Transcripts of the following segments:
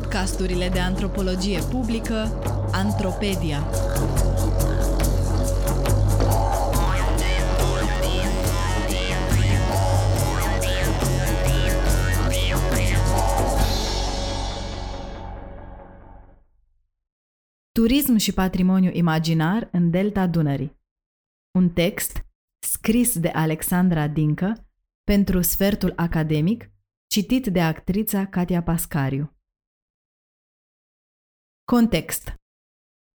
podcasturile de antropologie publică Antropedia. Turism și patrimoniu imaginar în Delta Dunării. Un text scris de Alexandra Dincă pentru sfertul academic, citit de actrița Katia Pascariu. Context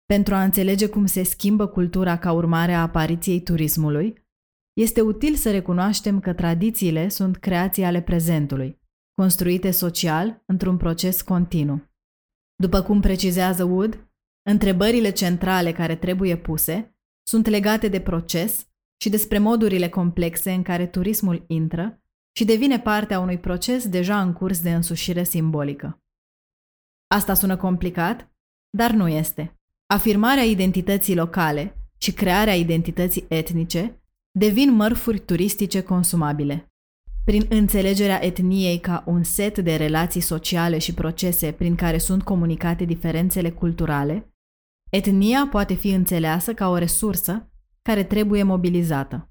Pentru a înțelege cum se schimbă cultura ca urmare a apariției turismului, este util să recunoaștem că tradițiile sunt creații ale prezentului, construite social într-un proces continuu. După cum precizează Wood, întrebările centrale care trebuie puse sunt legate de proces și despre modurile complexe în care turismul intră și devine parte a unui proces deja în curs de însușire simbolică. Asta sună complicat, dar nu este. Afirmarea identității locale și crearea identității etnice devin mărfuri turistice consumabile. Prin înțelegerea etniei ca un set de relații sociale și procese prin care sunt comunicate diferențele culturale, etnia poate fi înțeleasă ca o resursă care trebuie mobilizată.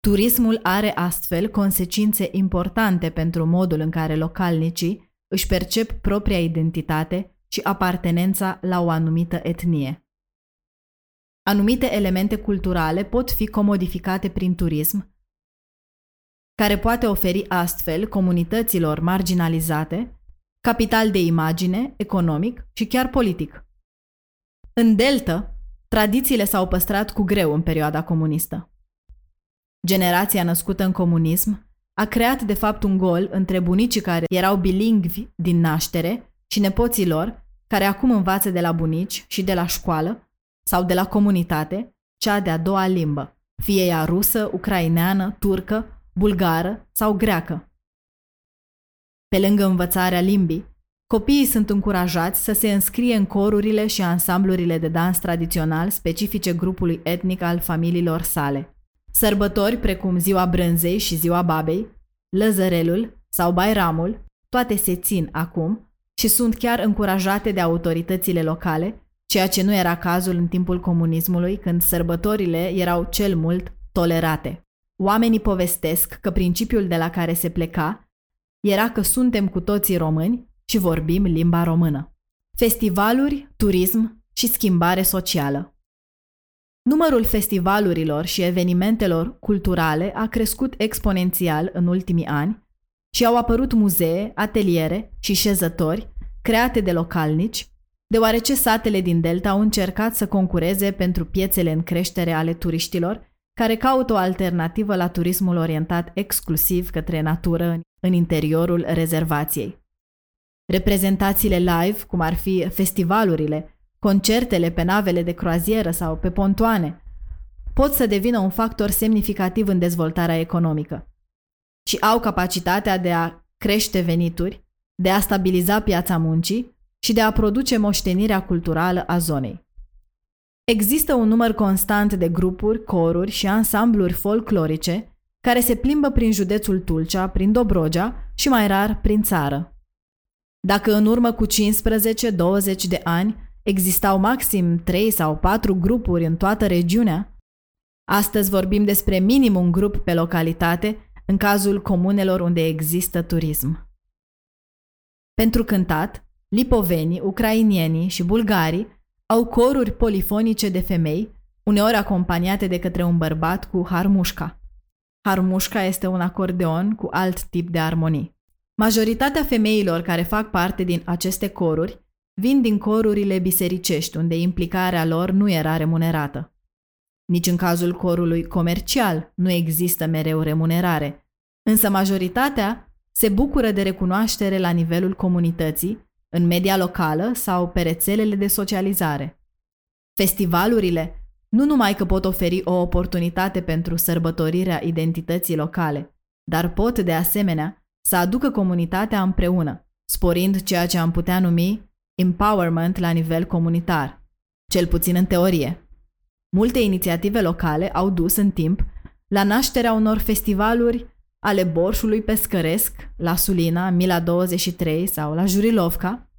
Turismul are astfel consecințe importante pentru modul în care localnicii își percep propria identitate și apartenența la o anumită etnie. Anumite elemente culturale pot fi comodificate prin turism, care poate oferi astfel comunităților marginalizate capital de imagine, economic și chiar politic. În Delta, Tradițiile s-au păstrat cu greu în perioada comunistă. Generația născută în comunism a creat de fapt un gol între bunicii care erau bilingvi din naștere și nepoții lor, care acum învață de la bunici și de la școală sau de la comunitate cea de-a doua limbă, fie ea rusă, ucraineană, turcă, bulgară sau greacă. Pe lângă învățarea limbii, Copiii sunt încurajați să se înscrie în corurile și ansamblurile de dans tradițional specifice grupului etnic al familiilor sale. Sărbători precum Ziua Brânzei și Ziua Babei, Lăzărelul sau Bairamul, toate se țin acum și sunt chiar încurajate de autoritățile locale, ceea ce nu era cazul în timpul comunismului, când sărbătorile erau cel mult tolerate. Oamenii povestesc că principiul de la care se pleca era că suntem cu toții români și vorbim limba română. Festivaluri, turism și schimbare socială. Numărul festivalurilor și evenimentelor culturale a crescut exponențial în ultimii ani și au apărut muzee, ateliere și șezători create de localnici, deoarece satele din Delta au încercat să concureze pentru piețele în creștere ale turiștilor care caută o alternativă la turismul orientat exclusiv către natură în interiorul rezervației. Reprezentațiile live, cum ar fi festivalurile, concertele pe navele de croazieră sau pe pontoane, pot să devină un factor semnificativ în dezvoltarea economică și au capacitatea de a crește venituri, de a stabiliza piața muncii și de a produce moștenirea culturală a zonei. Există un număr constant de grupuri, coruri și ansambluri folclorice care se plimbă prin județul Tulcea, prin Dobrogea și mai rar prin țară. Dacă în urmă cu 15-20 de ani existau maxim 3 sau 4 grupuri în toată regiunea, astăzi vorbim despre minim un grup pe localitate în cazul comunelor unde există turism. Pentru cântat, lipovenii, ucrainienii și bulgarii au coruri polifonice de femei, uneori acompaniate de către un bărbat cu harmușca. Harmușca este un acordeon cu alt tip de armonii. Majoritatea femeilor care fac parte din aceste coruri vin din corurile bisericești, unde implicarea lor nu era remunerată. Nici în cazul corului comercial nu există mereu remunerare, însă majoritatea se bucură de recunoaștere la nivelul comunității, în media locală sau pe rețelele de socializare. Festivalurile nu numai că pot oferi o oportunitate pentru sărbătorirea identității locale, dar pot, de asemenea, să aducă comunitatea împreună, sporind ceea ce am putea numi empowerment la nivel comunitar, cel puțin în teorie. Multe inițiative locale au dus în timp la nașterea unor festivaluri ale borșului pescăresc la Sulina, Mila 23 sau la Jurilovca,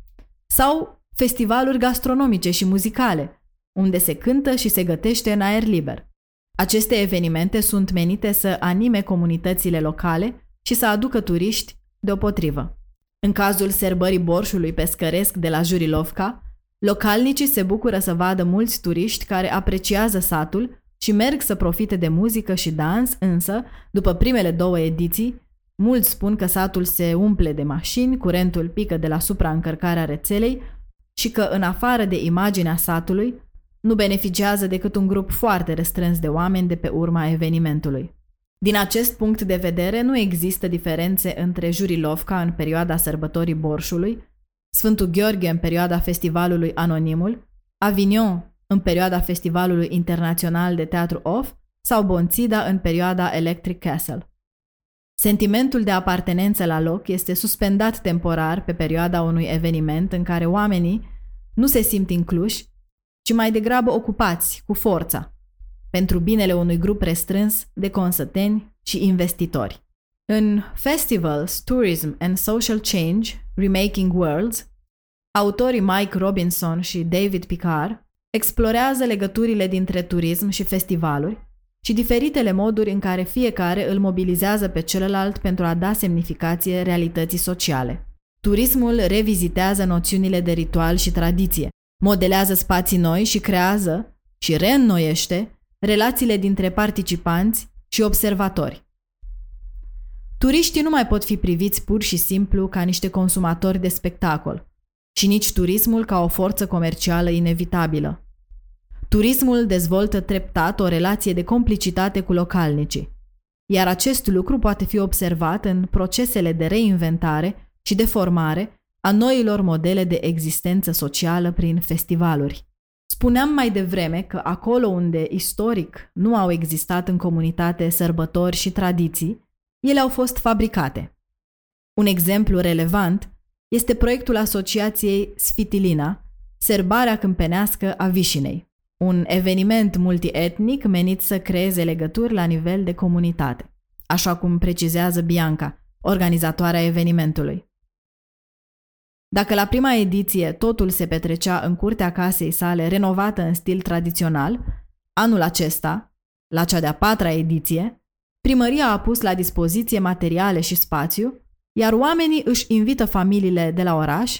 sau festivaluri gastronomice și muzicale, unde se cântă și se gătește în aer liber. Aceste evenimente sunt menite să anime comunitățile locale și să aducă turiști deopotrivă. În cazul serbării borșului pescăresc de la Jurilovca, localnicii se bucură să vadă mulți turiști care apreciază satul și merg să profite de muzică și dans, însă, după primele două ediții, mulți spun că satul se umple de mașini, curentul pică de la supraîncărcarea rețelei și că, în afară de imaginea satului, nu beneficiază decât un grup foarte restrâns de oameni de pe urma evenimentului. Din acest punct de vedere, nu există diferențe între Jurilovca în perioada sărbătorii Borșului, Sfântul Gheorghe în perioada festivalului Anonimul, Avignon în perioada Festivalului Internațional de Teatru Off sau Bonțida în perioada Electric Castle. Sentimentul de apartenență la loc este suspendat temporar pe perioada unui eveniment în care oamenii nu se simt incluși, ci mai degrabă ocupați cu forța, pentru binele unui grup restrâns de consăteni și investitori. În Festivals, Tourism and Social Change, Remaking Worlds, autorii Mike Robinson și David Picard explorează legăturile dintre turism și festivaluri și diferitele moduri în care fiecare îl mobilizează pe celălalt pentru a da semnificație realității sociale. Turismul revizitează noțiunile de ritual și tradiție, modelează spații noi și creează și reînnoiește relațiile dintre participanți și observatori. Turiștii nu mai pot fi priviți pur și simplu ca niște consumatori de spectacol și nici turismul ca o forță comercială inevitabilă. Turismul dezvoltă treptat o relație de complicitate cu localnicii, iar acest lucru poate fi observat în procesele de reinventare și de formare a noilor modele de existență socială prin festivaluri. Spuneam mai devreme că acolo unde istoric nu au existat în comunitate sărbători și tradiții, ele au fost fabricate. Un exemplu relevant este proiectul asociației Sfitilina, Serbarea Câmpenească a Vișinei, un eveniment multietnic menit să creeze legături la nivel de comunitate, așa cum precizează Bianca, organizatoarea evenimentului. Dacă la prima ediție totul se petrecea în curtea casei sale renovată în stil tradițional, anul acesta, la cea de-a patra ediție, primăria a pus la dispoziție materiale și spațiu, iar oamenii își invită familiile de la oraș,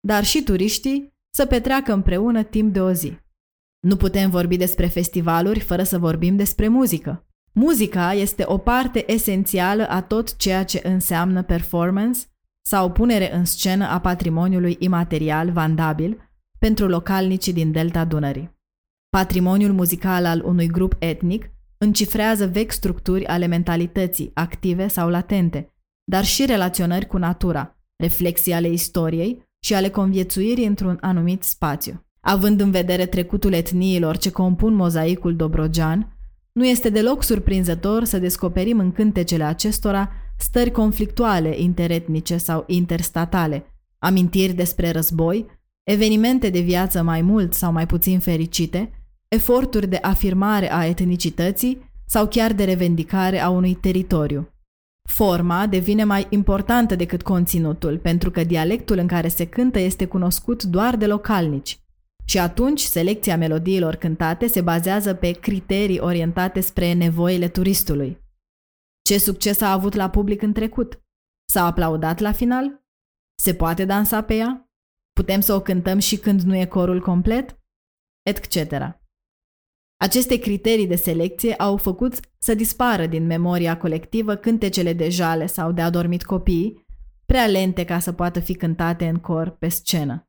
dar și turiștii, să petreacă împreună timp de o zi. Nu putem vorbi despre festivaluri fără să vorbim despre muzică. Muzica este o parte esențială a tot ceea ce înseamnă performance sau punere în scenă a patrimoniului imaterial vandabil pentru localnicii din delta Dunării. Patrimoniul muzical al unui grup etnic încifrează vechi structuri ale mentalității, active sau latente, dar și relaționări cu natura, reflexii ale istoriei și ale conviețuirii într-un anumit spațiu. Având în vedere trecutul etniilor ce compun mozaicul Dobrogean, nu este deloc surprinzător să descoperim în cântecele acestora stări conflictuale interetnice sau interstatale, amintiri despre război, evenimente de viață mai mult sau mai puțin fericite, eforturi de afirmare a etnicității sau chiar de revendicare a unui teritoriu. Forma devine mai importantă decât conținutul, pentru că dialectul în care se cântă este cunoscut doar de localnici. Și atunci, selecția melodiilor cântate se bazează pe criterii orientate spre nevoile turistului. Ce succes a avut la public în trecut? S-a aplaudat la final? Se poate dansa pe ea? Putem să o cântăm și când nu e corul complet? Etc. Aceste criterii de selecție au făcut să dispară din memoria colectivă cântecele de jale sau de adormit copii, prea lente ca să poată fi cântate în cor pe scenă.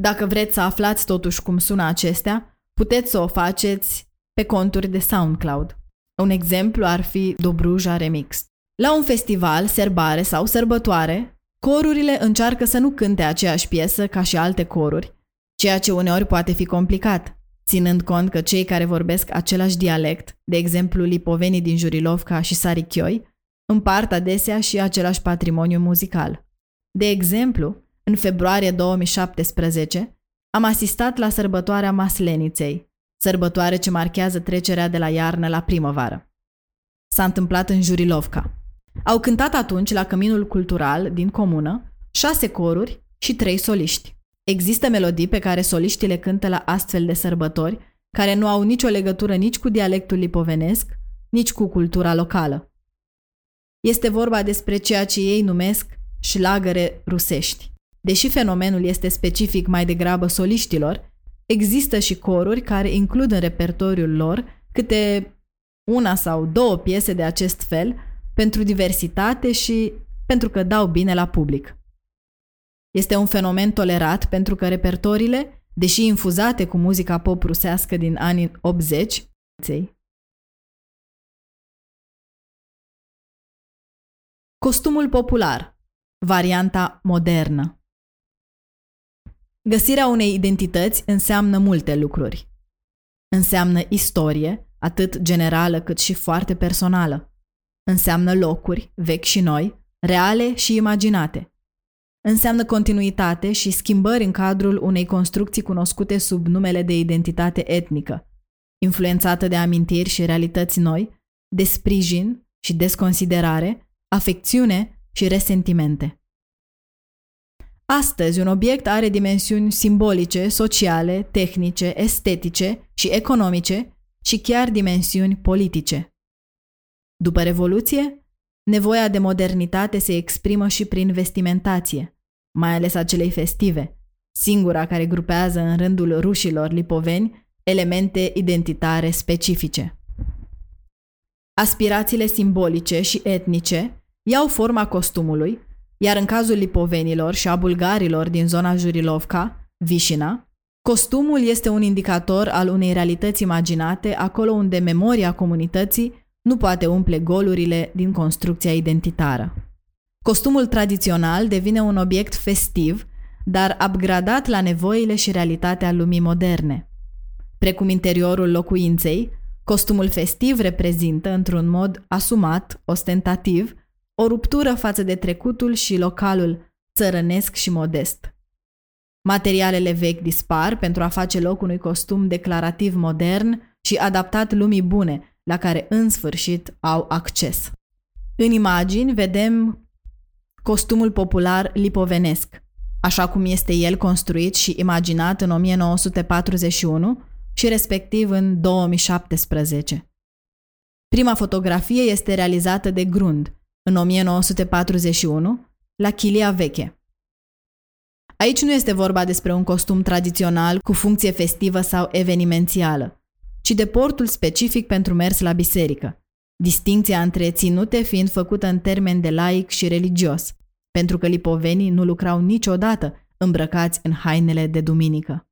Dacă vreți să aflați totuși cum sună acestea, puteți să o faceți pe conturi de SoundCloud. Un exemplu ar fi Dobruja Remix. La un festival, serbare sau sărbătoare, corurile încearcă să nu cânte aceeași piesă ca și alte coruri, ceea ce uneori poate fi complicat, ținând cont că cei care vorbesc același dialect, de exemplu lipovenii din Jurilovca și Sarichioi, împart adesea și același patrimoniu muzical. De exemplu, în februarie 2017, am asistat la sărbătoarea Masleniței, sărbătoare ce marchează trecerea de la iarnă la primăvară. S-a întâmplat în Jurilovca. Au cântat atunci la Căminul Cultural din comună șase coruri și trei soliști. Există melodii pe care soliștii le cântă la astfel de sărbători, care nu au nicio legătură nici cu dialectul lipovenesc, nici cu cultura locală. Este vorba despre ceea ce ei numesc șlagăre rusești. Deși fenomenul este specific mai degrabă soliștilor, există și coruri care includ în repertoriul lor câte una sau două piese de acest fel pentru diversitate și pentru că dau bine la public. Este un fenomen tolerat pentru că repertoriile, deși infuzate cu muzica pop rusească din anii 80, Costumul popular, varianta modernă. Găsirea unei identități înseamnă multe lucruri. Înseamnă istorie, atât generală cât și foarte personală. Înseamnă locuri, vechi și noi, reale și imaginate. Înseamnă continuitate și schimbări în cadrul unei construcții cunoscute sub numele de identitate etnică, influențată de amintiri și realități noi, de sprijin și desconsiderare, afecțiune și resentimente. Astăzi, un obiect are dimensiuni simbolice, sociale, tehnice, estetice și economice și chiar dimensiuni politice. După Revoluție, nevoia de modernitate se exprimă și prin vestimentație, mai ales a celei festive, singura care grupează în rândul rușilor lipoveni elemente identitare specifice. Aspirațiile simbolice și etnice iau forma costumului, iar în cazul lipovenilor și a bulgarilor din zona Jurilovca, Vișina, Costumul este un indicator al unei realități imaginate acolo unde memoria comunității nu poate umple golurile din construcția identitară. Costumul tradițional devine un obiect festiv, dar upgradat la nevoile și realitatea lumii moderne. Precum interiorul locuinței, costumul festiv reprezintă, într-un mod asumat, ostentativ, o ruptură față de trecutul și localul țărănesc și modest. Materialele vechi dispar pentru a face loc unui costum declarativ modern și adaptat lumii bune, la care în sfârșit au acces. În imagini vedem costumul popular lipovenesc, așa cum este el construit și imaginat în 1941 și respectiv în 2017. Prima fotografie este realizată de Grund în 1941 la Chilia Veche. Aici nu este vorba despre un costum tradițional cu funcție festivă sau evenimențială, ci de portul specific pentru mers la biserică, distinția între ținute fiind făcută în termen de laic și religios, pentru că lipovenii nu lucrau niciodată îmbrăcați în hainele de duminică.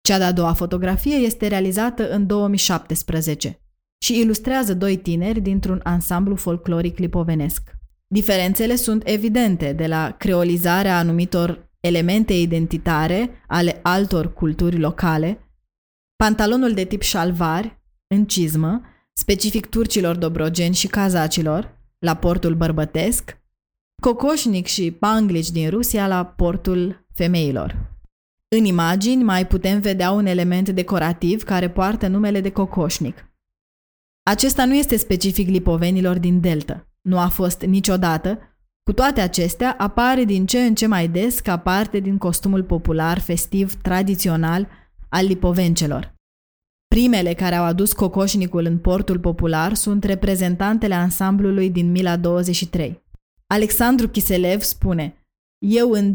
Cea de-a doua fotografie este realizată în 2017 și ilustrează doi tineri dintr-un ansamblu folcloric lipovenesc. Diferențele sunt evidente de la creolizarea anumitor elemente identitare ale altor culturi locale, pantalonul de tip șalvar, în cizmă, specific turcilor dobrogeni și kazacilor, la portul bărbătesc, cocoșnic și panglici din Rusia la portul femeilor. În imagini mai putem vedea un element decorativ care poartă numele de cocoșnic. Acesta nu este specific lipovenilor din delta. Nu a fost niciodată cu toate acestea, apare din ce în ce mai des ca parte din costumul popular festiv tradițional al lipovencelor. Primele care au adus cocoșnicul în portul popular sunt reprezentantele ansamblului din Mila 23. Alexandru Chiselev spune Eu în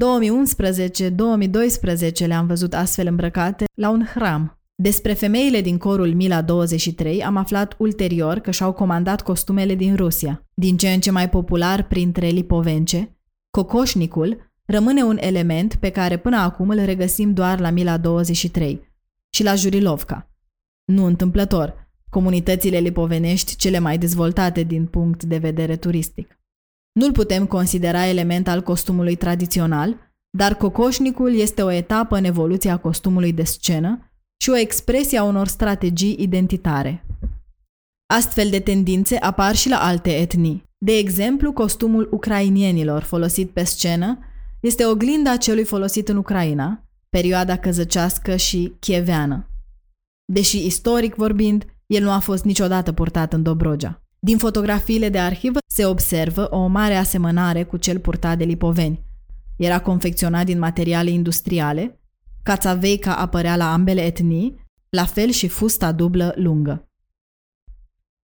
2011-2012 le-am văzut astfel îmbrăcate la un hram. Despre femeile din corul Mila 23 am aflat ulterior că și-au comandat costumele din Rusia. Din ce în ce mai popular printre lipovence, cocoșnicul rămâne un element pe care până acum îl regăsim doar la Mila 23 și la Jurilovca. Nu întâmplător, comunitățile lipovenești cele mai dezvoltate din punct de vedere turistic. Nu-l putem considera element al costumului tradițional, dar cocoșnicul este o etapă în evoluția costumului de scenă și o expresie a unor strategii identitare. Astfel de tendințe apar și la alte etnii. De exemplu, costumul ucrainienilor folosit pe scenă este oglinda celui folosit în Ucraina, perioada căzăcească și chieveană. Deși istoric vorbind, el nu a fost niciodată purtat în Dobrogea. Din fotografiile de arhivă se observă o mare asemănare cu cel purtat de lipoveni. Era confecționat din materiale industriale cațaveica apărea la ambele etnii, la fel și fusta dublă lungă.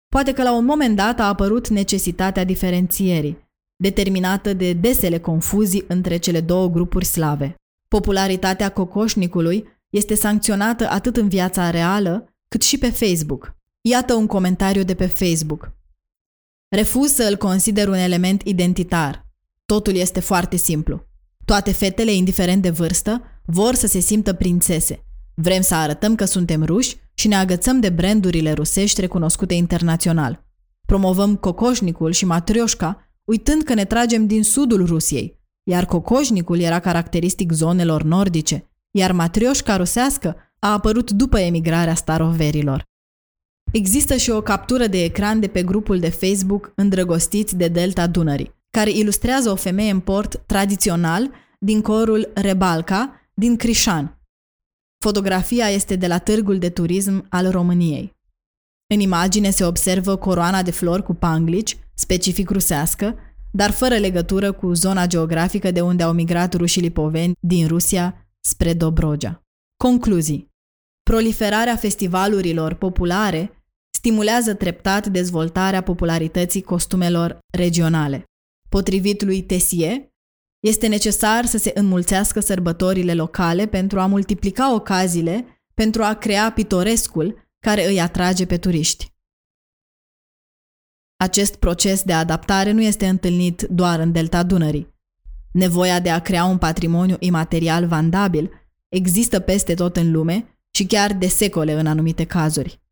Poate că la un moment dat a apărut necesitatea diferențierii, determinată de desele confuzii între cele două grupuri slave. Popularitatea cocoșnicului este sancționată atât în viața reală, cât și pe Facebook. Iată un comentariu de pe Facebook. Refuz să îl consider un element identitar. Totul este foarte simplu. Toate fetele, indiferent de vârstă, vor să se simtă prințese. Vrem să arătăm că suntem ruși și ne agățăm de brandurile rusești recunoscute internațional. Promovăm cocoșnicul și matrioșca, uitând că ne tragem din sudul Rusiei, iar cocoșnicul era caracteristic zonelor nordice, iar matrioșca rusească a apărut după emigrarea staroverilor. Există și o captură de ecran de pe grupul de Facebook Îndrăgostiți de Delta Dunării, care ilustrează o femeie în port tradițional din corul Rebalca din Crișan. Fotografia este de la Târgul de Turism al României. În imagine se observă coroana de flori cu panglici, specific rusească, dar fără legătură cu zona geografică de unde au migrat rușii lipoveni din Rusia spre Dobrogea. Concluzii Proliferarea festivalurilor populare stimulează treptat dezvoltarea popularității costumelor regionale. Potrivit lui Tessie, este necesar să se înmulțească sărbătorile locale pentru a multiplica ocaziile pentru a crea pitorescul care îi atrage pe turiști. Acest proces de adaptare nu este întâlnit doar în delta Dunării. Nevoia de a crea un patrimoniu imaterial vandabil există peste tot în lume și chiar de secole în anumite cazuri.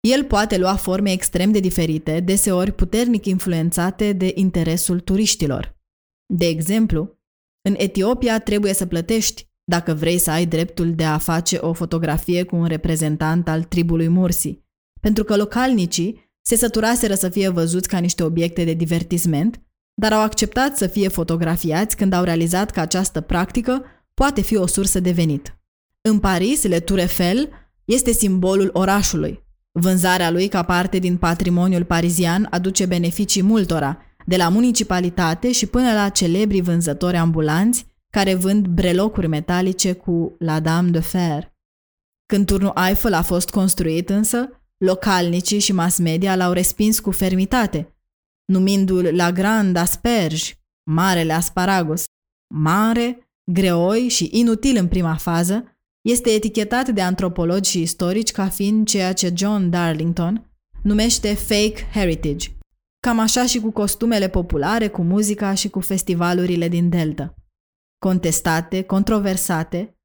El poate lua forme extrem de diferite, deseori puternic influențate de interesul turiștilor. De exemplu, în Etiopia trebuie să plătești dacă vrei să ai dreptul de a face o fotografie cu un reprezentant al tribului Mursi, pentru că localnicii se săturaseră să fie văzuți ca niște obiecte de divertisment, dar au acceptat să fie fotografiați când au realizat că această practică poate fi o sursă de venit. În Paris, Le Tour Eiffel este simbolul orașului. Vânzarea lui ca parte din patrimoniul parizian aduce beneficii multora, de la municipalitate și până la celebri vânzători ambulanți care vând brelocuri metalice cu la Dame de Fer. Când turnul Eiffel a fost construit însă, localnicii și mass media l-au respins cu fermitate, numindu-l la Grand Asperge, Marele Asparagus. Mare, greoi și inutil în prima fază, este etichetat de antropologi și istorici ca fiind ceea ce John Darlington numește fake heritage. Cam așa și cu costumele populare, cu muzica și cu festivalurile din Delta. Contestate, controversate,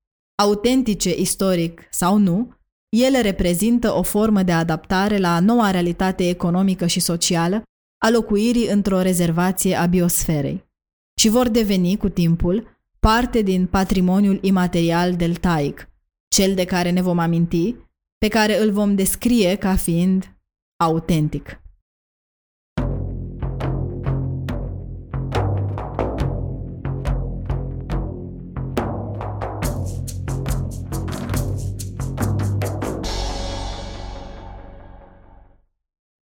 autentice istoric sau nu, ele reprezintă o formă de adaptare la noua realitate economică și socială a locuirii într-o rezervație a biosferei și vor deveni, cu timpul, parte din patrimoniul imaterial deltaic, cel de care ne vom aminti, pe care îl vom descrie ca fiind autentic.